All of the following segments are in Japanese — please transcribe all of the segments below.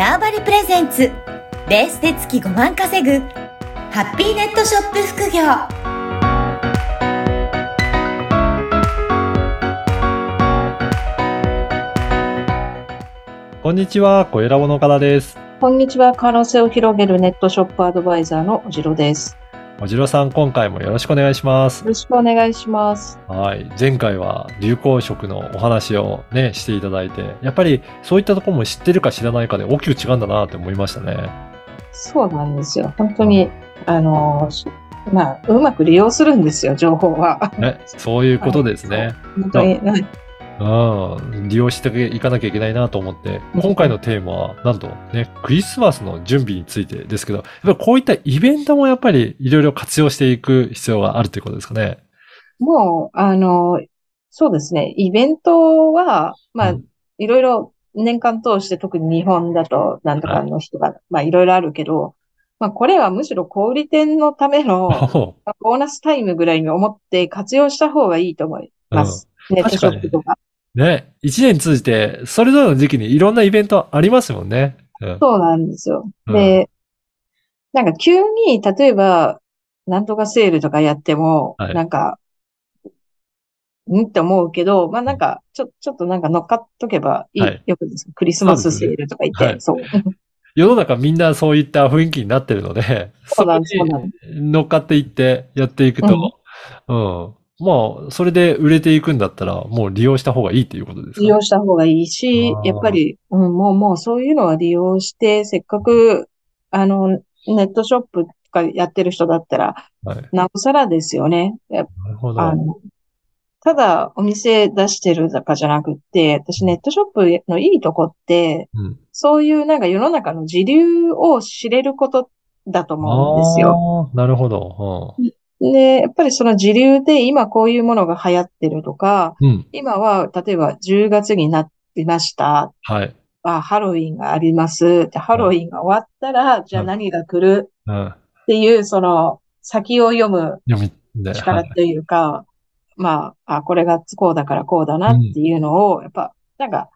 ターバリプレゼンツベースで月5万稼ぐハッピーネットショップ副業こんにちは、小ラボの岡田です。こんにちは。可能性を広げるネットショップアドバイザーのおじろです。おじろさん、今回もよろしくお願いしますよ。ろしくお願いします。はい。前回は流行色のお話をね、していただいて、やっぱりそういったところも知ってるか知らないかで大きく違うんだなって思いましたね。そうなんですよ。本当に、あの、まあ、うまく利用するんですよ、情報は。ね、そういうことですね。本当に、はいうん。利用していかなきゃいけないなと思って、今回のテーマは、なんとね、クリスマスの準備についてですけど、やっぱりこういったイベントもやっぱりいろいろ活用していく必要があるということですかね。もう、あの、そうですね。イベントは、まあ、うんいろいろ年間通して特に日本だとなんとかの人が、まあいろいろあるけど、まあこれはむしろ小売店のためのボーナスタイムぐらいに思って活用した方がいいと思います。ネットショップとか。ね、一年通じて、それぞれの時期にいろんなイベントありますもんね。うん。そうなんですよ。うんで、なんか急に、例えば、なんとかセールとかやっても、はいなんか、ん？って思うけど、まあなんか、ちょ、ちょっとなんか乗っかっとけばいい、はいよくです。クリスマスセールとか言って、そう。世の中みんなそういった雰囲気になってるので、そうなんそこに乗っかっていってやっていくと、うん。まあ、それで売れていくんだったら、もう利用した方がいいっていうことですか？利用した方がいいしやっぱり、うん、もう、もうそういうのは利用して、せっかく、あの、ネットショップとかやってる人だったら、はい。なおさらですよね。なるほど。ただお店出してるだかじゃなくって、私ネットショップのいいとこって、うん。そういうなんか世の中の時流を知れることだと思うんですよ。なるほど。で、やっぱりその時流で今こういうものが流行ってるとか、うん。うん。今は例えば10月になってました。はい。あ、ハロウィンがあります。で、ハロウィンが終わったら、じゃあ何が来る？うん。っていう、その先を読む。力というか、まあ、あ、これがこうだからこうだなっていうのを、やっぱ、なんか、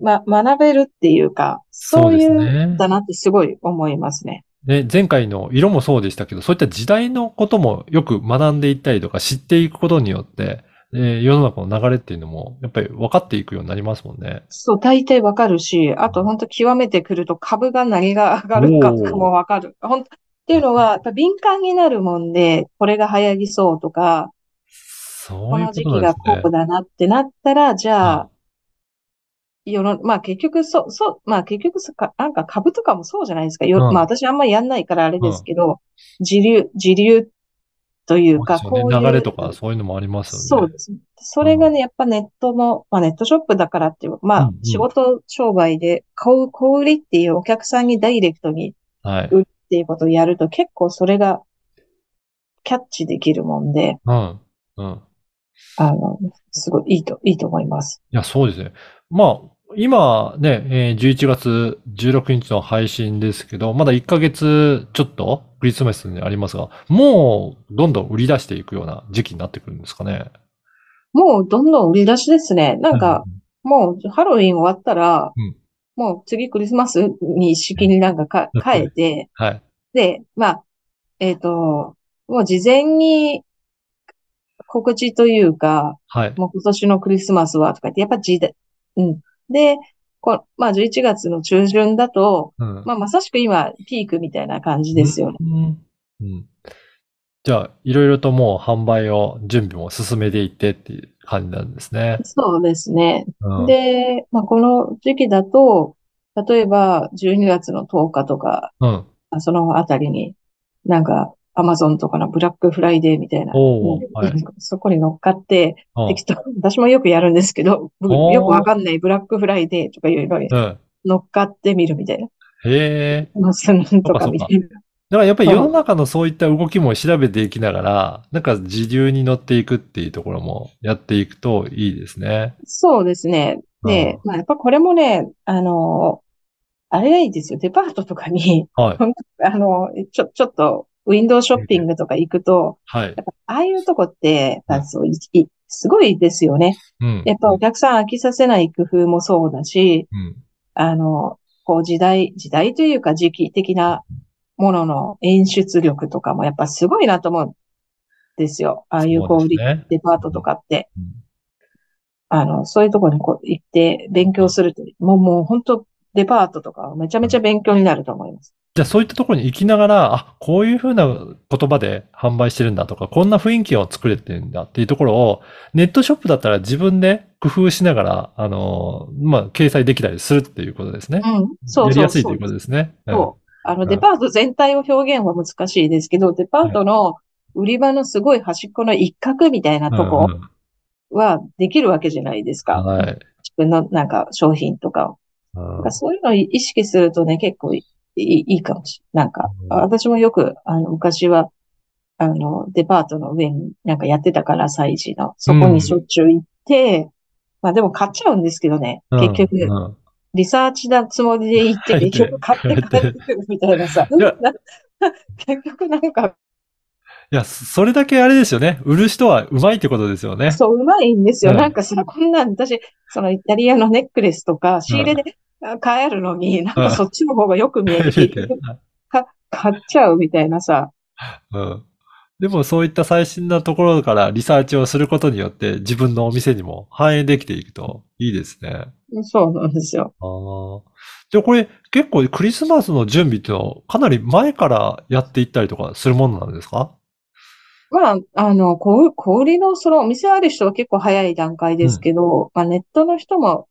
ま、学べるっていうか、そういそうですねう、だなってすごい思いますね。で、前回の色もそうでしたけど、そういった時代のこともよく学んでいったりとか知っていくことによって、えー世の中の流れっていうのも、やっぱり分かっていくようになりますもんね。そう、大体わかるし、あと本当極めてくると株が何が上がるかとかもわかる。本当っていうのは、やっぱ敏感になるもんで、これが流行りそうとか、そういうここの時期がこう。だなってなったら、じゃはあ、世の、まあ結局そう、そう、まあ結局そか、なんか株とかもそうじゃないですか。よ、うんまあ私あんまりやんないからあれですけど、時流、時流というか、こういう。流れとかそういうのもありますよね。そうですね。それがね、やっぱネットの、まあネットショップだからっていう、まあうんうん仕事商売で買う、小売りっていうお客さんにダイレクトにはい。っていうことをやると結構それがキャッチできるもんで、うん。うん。あの、すごいいいと、いいと思います。いや、そうですね。まあ、今ね、えー11月16日の配信ですけど、まだ1ヶ月ちょっとクリスマスにありますが、もうどんどん売り出していくような時期になってくるんですかね。もうどんどん売り出しですね。なんか、もうハロウィン終わったら、うんもう次クリスマスに一式になんかかうん変えて、はい。で、まあ、えっと、もう事前に告知というか、はい。もう今年のクリスマスはとか言って、やっぱ時代、うん。で、こまあ11月の中旬だと、うん。まあまさしく今ピークみたいな感じですよね。うん。うん。じゃあ、いろいろともう販売を、準備も進めていってっていう感じなんですね。そうですね。うん。で、まあこの時期だと、例えば12月の10日とか、うん。そのあたりに、なんか、アマゾンとかのブラックフライデーみたいな、はいうんそこに乗っかって、うん適当、私もよくやるんですけど、よくわかんないブラックフライデーとかいうのにうん。乗っかってみるみたいな。へえ。まあそのとかみたいな。だからやっぱり世の中のそういった動きも調べていきながら、なんか時流に乗っていくっていうところもやっていくといいですね。そうですね。で、まあやっぱこれもね、あの、あれがいいですよ。デパートとかに、はい。あの、ちょ、ちょっと、ウィンドウショッピングとか行くと、はい。ああいうとこって、あそうすごいですよね。うん。やっぱお客さん飽きさせない工夫もそうだし、うん。あの、こう時代、時代というか時期的なものの演出力とかもやっぱすごいなと思うんですよ。ああいうこう、デパートとかって。うんあの、そういうところにこう行って勉強すると、もうもう本当デパートとかめちゃめちゃ勉強になると思います。じゃあそういったところに行きながら、あ、こういうふうな言葉で販売してるんだとか、こんな雰囲気を作れてるんだっていうところを、ネットショップだったら自分で工夫しながら、あの、まあ、掲載できたりするっていうことですね。うん。そうやりそうそうやすいということですね。うんそう。あの、うんデパート全体を表現は難しいですけど、デパートの売り場のすごい端っこの一角みたいなとこうんはできるわけじゃないですか。うんはい。自分のなんか商品とかを。うんそういうのを意識するとね、結構いいいいかもしれない。なんか、うん私もよく、あの、昔は、あの、デパートの上になんかやってたから、催事の。そこにしょっちゅう行って、まあでも買っちゃうんですけどね。結局、うんリサーチなつもりで行って、結局買って帰ってくるみたいなさ。結局なんか、いや、それだけあれですよね。売る人はうまいってことですよね。そう、うまいんですよ。うんなんかさ、こんなん、私、そのイタリアのネックレスとか、仕入れであ買えるのに、なんかそっちの方がよく見えて、結局か買っちゃうみたいなさ。うん。でもそういった最新なところからリサーチをすることによって自分のお店にも反映できていくといいですね。そうなんですよ。ああ。で、これ結構クリスマスの準備っていうのをかなり前からやっていったりとかするものなんですか？まあ、あの、小小売りのそのお店ある人は結構早い段階ですけど、まあネットの人も、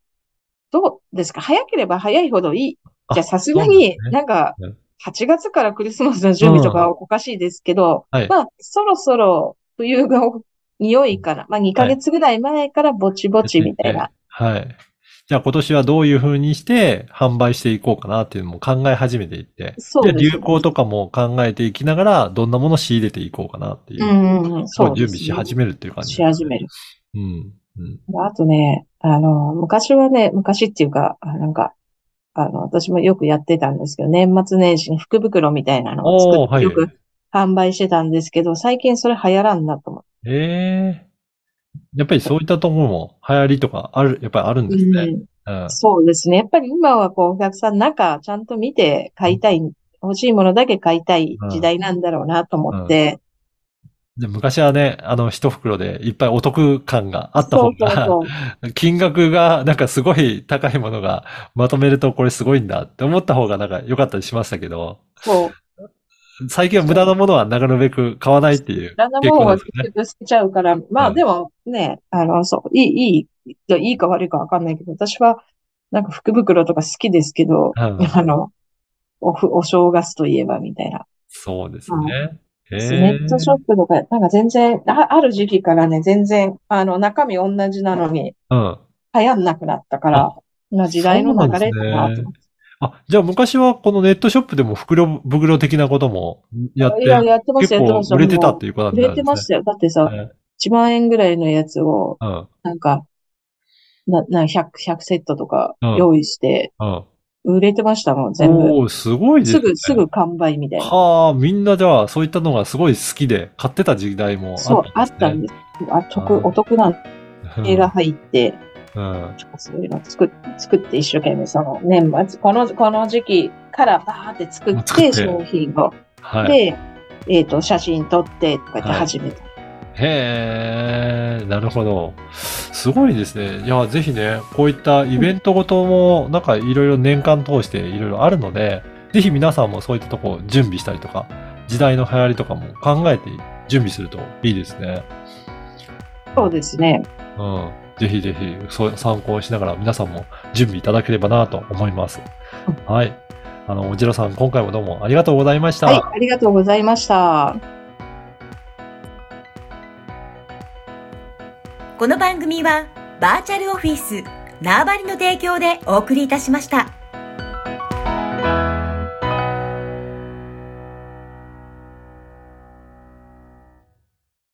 どうですか？早ければ早いほどいい。じゃあさすがになんかうん、8月からクリスマスの準備とかはおかしいですけど、はい。まあ、そろそろ冬が匂いから、まあ2ヶ月ぐらい前からぼちぼちみたいな。はい。じゃあ今年はどういう風にして販売していこうかなっていうのも考え始めていって、でそうです流行とかも考えていきながら、どんなものを仕入れていこうかなっていうう、んそうね。備し始めるっていう感じし始める。うん。うん。あとね、あの、昔はね、昔っていうか、あなんか、あの、私もよくやってたんですけど、年末年始に福袋みたいなのを作って、よく販売してたんですけど、最近それ流行らんなと思って。ええやっぱりそういったところも流行りとかある、やっぱりあるんですね。うんうん。そうですね。やっぱり今はこう、お客さん中ちゃんと見て買いたい、欲しいものだけ買いたい時代なんだろうなと思って、で昔はね、あの、一袋でいっぱいお得感があった方が、そう。金額がなんかすごい高いものがまとめるとこれすごいんだって思った方がなんか良かったりしましたけど、そう。最近は無駄なものはなるべく買わないっていうだんだん結もんは結。局捨てちゃうから、まうんあでもね、あの、そう、いい、いい、いやいいか悪いかわかんないけど、私はなんか福袋とか好きですけど、うんあの、おふ、お正月といえばみたいな。そうですね。へネットショップとか、なんか全然、あ、ある時期からね、全然、あの、中身同じなのにうん。流行んなくなったから、まあ時代の流れかなと思って。あ、じゃあ昔はこのネットショップでも袋、袋的なこともやって、いや、やってました、結やってました。構売れてたっていうことなん売ですね。れてましたよ。だってさ、ね1万円ぐらいのやつを、うん。なんか、な、な、100、100セットとかうん用意して、うん。売れてましたもん、全部。おー、すごいですね。すぐ、すぐ完売みたいな。はあ、みんなじゃあ、そういったのがすごい好きで、買ってた時代もそう、ああっったたんです。あ、う得、んお得な。絵が入って、うん。そういうの作っ作って一生懸命その年末、この、この時期からバーって作って商品を。はい。で、えっと、写真撮ってとかやって始めた。へえ、なるほど。すごいですね。いや、ぜひね、こういったイベントごとも、なんかいろいろ年間通していろいろあるので、ぜひ皆さんもそういったとこ準備したりとか、時代の流行りとかも考えて準備するといいですね。そうですね。うん。ぜひぜひ、そう参考にしながら皆さんも準備いただければなと思います。はい。あの、おじろさん、今回もどうもありがとうございました。はい、ありがとうございました。この番組はバーチャルオフィス縄張りの提供でお送りいたしました。